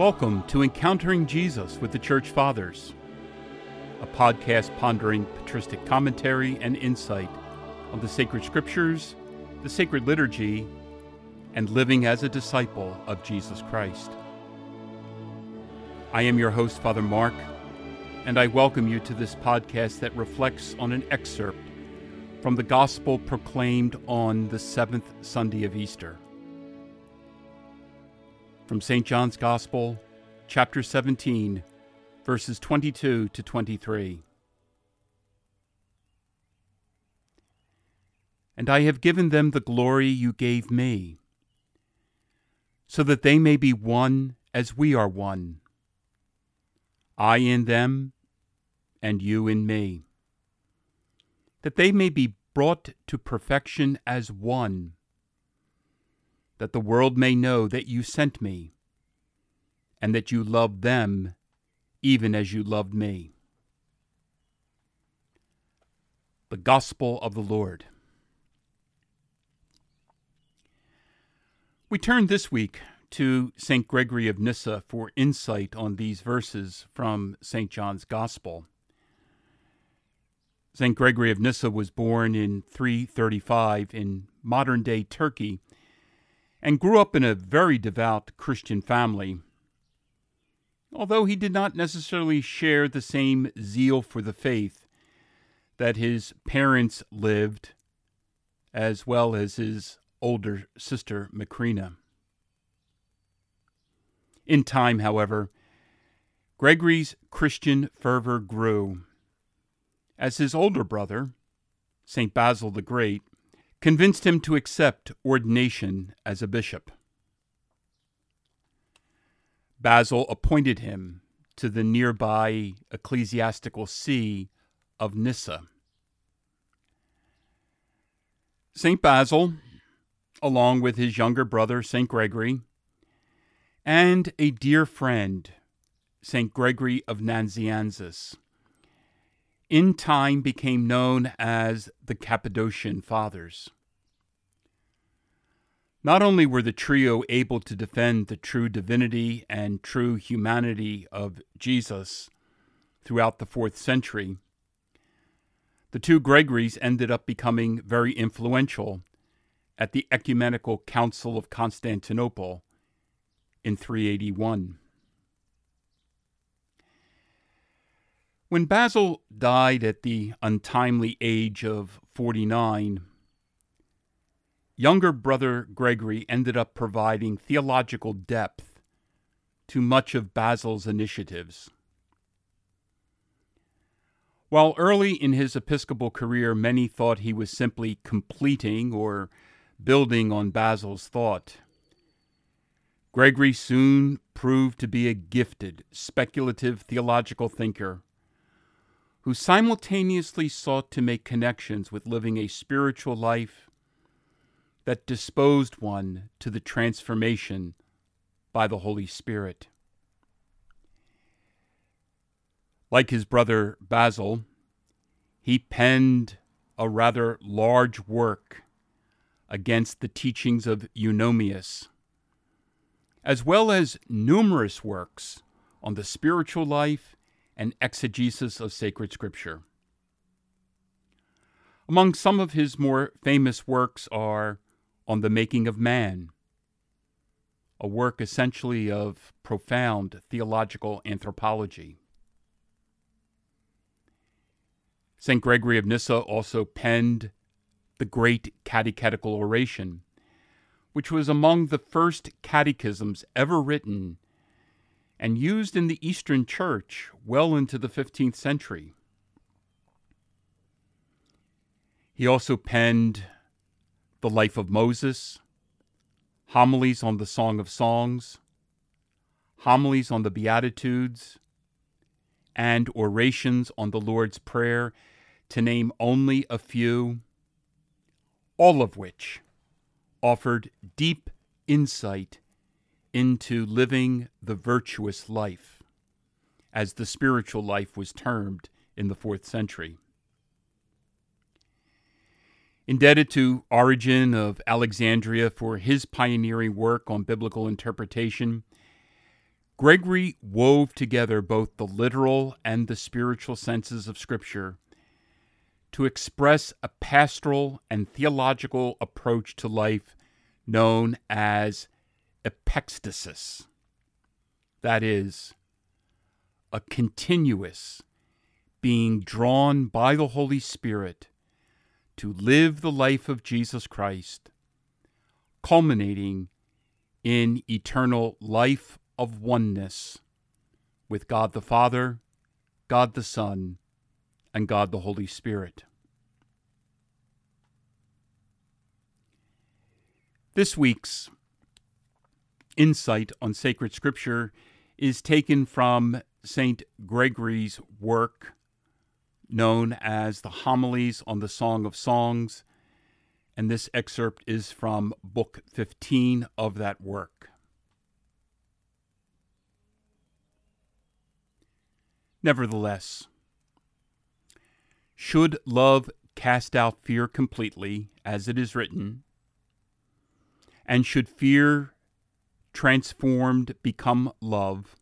Welcome to Encountering Jesus with the Church Fathers, a podcast pondering patristic commentary and insight on the sacred scriptures, the sacred liturgy, and living as a disciple of Jesus Christ. I am your host, Father Mark, and I welcome you to this podcast that reflects on an excerpt from the Gospel proclaimed on the seventh Sunday of Easter. From St. John's Gospel, chapter 17, verses 22 to 23. And I have given them the glory you gave me, so that they may be one as we are one. I in them, and you in me, that they may be brought to perfection as one that the world may know that you sent me, and that you loved them even as you loved me. The Gospel of the Lord. We turn this week to St. Gregory of Nyssa for insight on these verses from St. John's Gospel. St. Gregory of Nyssa was born in 335 in modern day Turkey and grew up in a very devout Christian family. Although he did not necessarily share the same zeal for the faith that his parents lived, as well as his older sister Macrina. In time, however, Gregory's Christian fervor grew. As his older brother, St. Basil the Great, convinced him to accept ordination as a bishop. Basil appointed him to the nearby ecclesiastical see of Nyssa. St. Basil, along with his younger brother, St. Gregory, and a dear friend, St. Gregory of Nazianzus, in time became known as the Cappadocian Fathers. Not only were the trio able to defend the true divinity and true humanity of Jesus throughout the fourth century, the two Gregories ended up becoming very influential at the Ecumenical Council of Constantinople in 381. When Basil died at the untimely age of 49, younger brother Gregory ended up providing theological depth to much of Basil's initiatives. While early in his episcopal career many thought he was simply completing or building on Basil's thought, Gregory soon proved to be a gifted, speculative theological thinker who simultaneously sought to make connections with living a spiritual life that disposed one to the transformation by the Holy Spirit. Like his brother Basil, he penned a rather large work against the teachings of Eunomius, as well as numerous works on the spiritual life and exegesis of sacred scripture. Among some of his more famous works are On the Making of Man, a work essentially of profound theological anthropology. St. Gregory of Nyssa also penned the Great Catechetical Oration, which was among the first catechisms ever written and used in the Eastern Church well into the 15th century. He also penned The Life of Moses, homilies on the Song of Songs, homilies on the Beatitudes, and orations on the Lord's Prayer, to name only a few, all of which offered deep insight into living the virtuous life, as the spiritual life was termed in the fourth century. Indebted to Origen of Alexandria for his pioneering work on biblical interpretation, Gregory wove together both the literal and the spiritual senses of Scripture to express a pastoral and theological approach to life known as epektasis. That is, a continuous being drawn by the Holy Spirit to live the life of Jesus Christ, culminating in eternal life of oneness with God the Father, God the Son, and God the Holy Spirit. This week's insight on sacred scripture is taken from St. Gregory's work known as the Homilies on the Song of Songs, and this excerpt is from Book 15 of that work. Nevertheless, should love cast out fear completely, as it is written, and should fear transformed become love,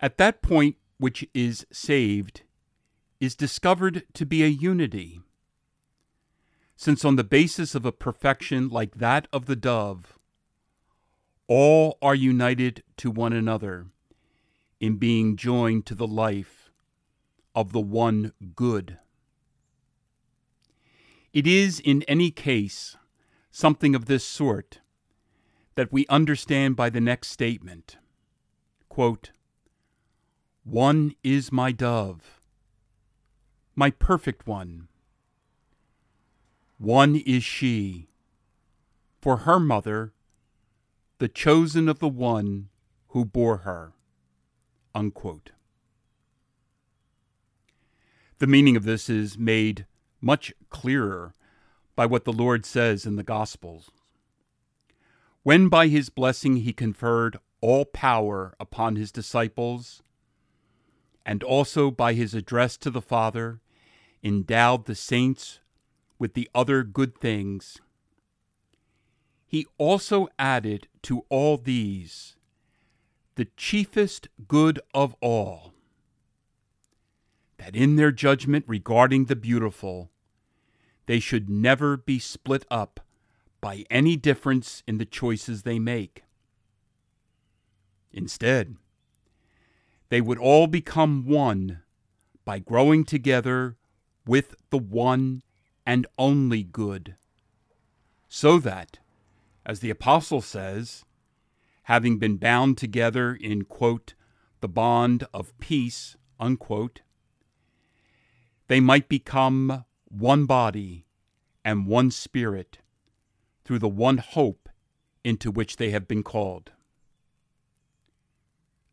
at that point which is saved is discovered to be a unity. Since, on the basis of a perfection like that of the dove, all are united to one another in being joined to the life of the one good. It is, in any case, something of this sort that we understand by the next statement quote, One is my dove, my perfect one. One is she, for her mother, the chosen of the one who bore her. Unquote. The meaning of this is made much clearer by what the Lord says in the Gospels. When by his blessing he conferred all power upon his disciples, and also by his address to the Father, endowed the saints with the other good things, he also added to all these the chiefest good of all, that in their judgment regarding the beautiful, they should never be split up by any difference in the choices they make. Instead, they would all become one by growing together with the one and only good, so that, as the Apostle says, having been bound together in, quote, the bond of peace, unquote, they might become one body and one spirit through the one hope into which they have been called.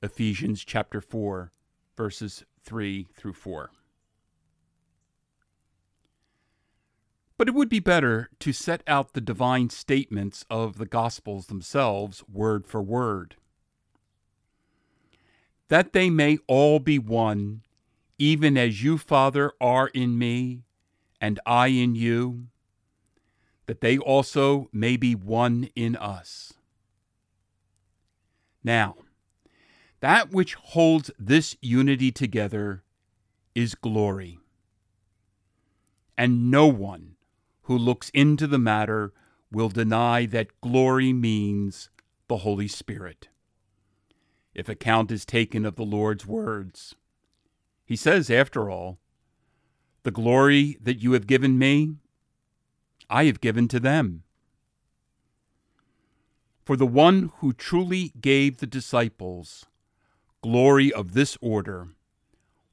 Ephesians chapter 4, verses 3 through 4. But it would be better to set out the divine statements of the Gospels themselves word for word. That they may all be one, even as you, Father, are in me, and I in you that they also may be one in us. Now, that which holds this unity together is glory. And no one who looks into the matter will deny that glory means the Holy Spirit. If account is taken of the Lord's words, he says, after all, The glory that you have given me, I have given to them. For the one who truly gave the disciples glory of this order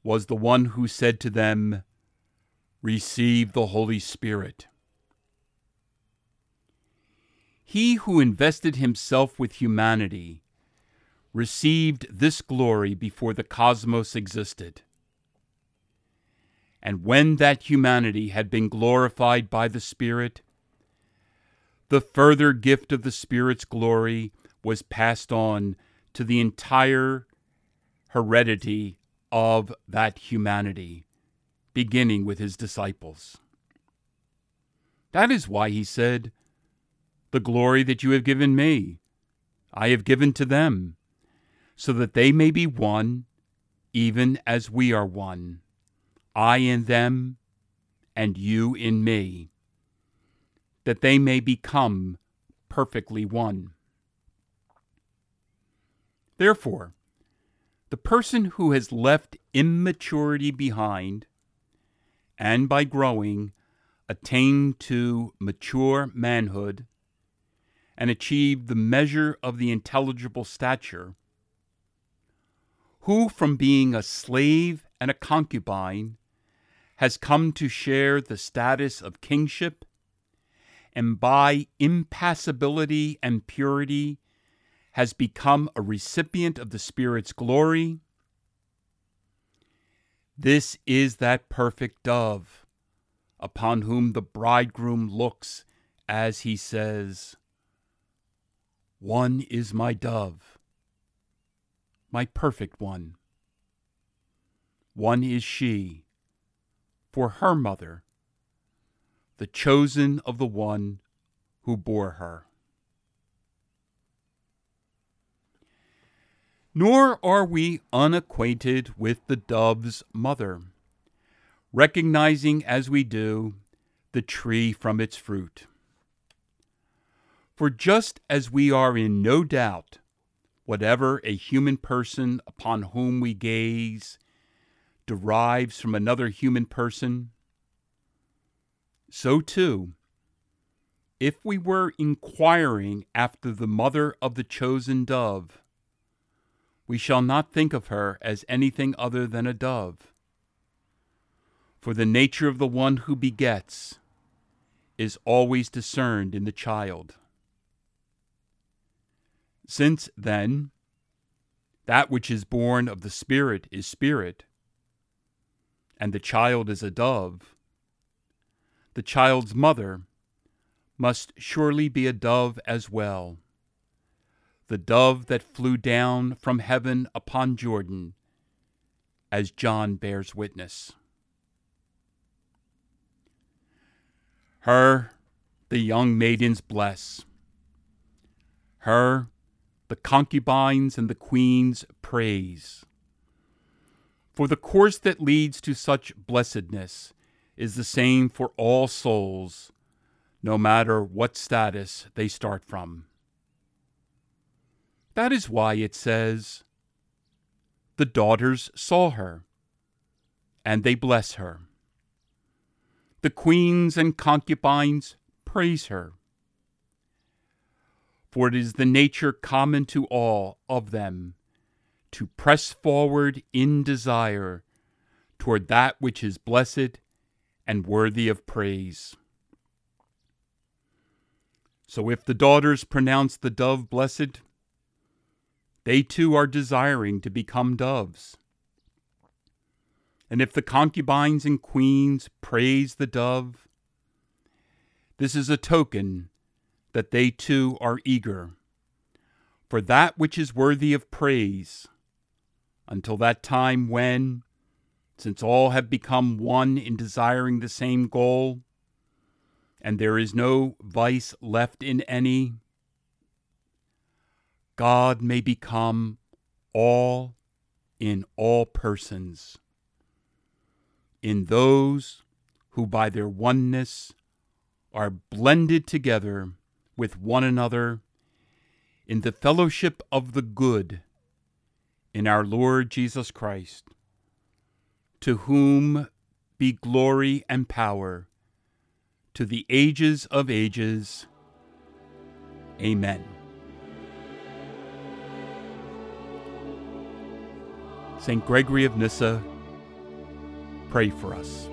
was the one who said to them, Receive the Holy Spirit. He who invested himself with humanity received this glory before the cosmos existed. And when that humanity had been glorified by the Spirit, the further gift of the Spirit's glory was passed on to the entire heredity of that humanity, beginning with his disciples. That is why he said, The glory that you have given me, I have given to them, so that they may be one, even as we are one, I in them, and you in me, that they may become perfectly one. Therefore, the person who has left immaturity behind, and by growing, attained to mature manhood, and achieved the measure of the intelligible stature, who from being a slave and a concubine has come to share the status of kingship, and by impassibility and purity has become a recipient of the Spirit's glory. This is that perfect dove upon whom the bridegroom looks as he says, One is my dove, my perfect one. One is she, for her mother, the chosen of the one who bore her. Nor are we unacquainted with the dove's mother, recognizing as we do the tree from its fruit. For just as we are in no doubt, whatever a human person upon whom we gaze derives from another human person, so too, if we were inquiring after the mother of the chosen dove, we shall not think of her as anything other than a dove. For the nature of the one who begets is always discerned in the child. Since, then, that which is born of the Spirit is spirit, and the child is a dove, the child's mother must surely be a dove as well the dove that flew down from heaven upon Jordan, as John bears witness. Her the young maidens bless. Her the concubines and the queens praise. For the course that leads to such blessedness is the same for all souls, no matter what status they start from. That is why it says, The daughters saw her, and they bless her. The queens and concubines praise her. For it is the nature common to all of them to press forward in desire toward that which is blessed and worthy of praise. So if the daughters pronounce the dove blessed, they too are desiring to become doves. And if the concubines and queens praise the dove, this is a token that they too are eager for that which is worthy of praise, until that time when, since all have become one in desiring the same goal, and there is no vice left in any, God may become all in all persons, in those who by their oneness are blended together with one another in the fellowship of the good in our Lord Jesus Christ, to whom be glory and power to the ages of ages. Amen. St. Gregory of Nyssa, pray for us.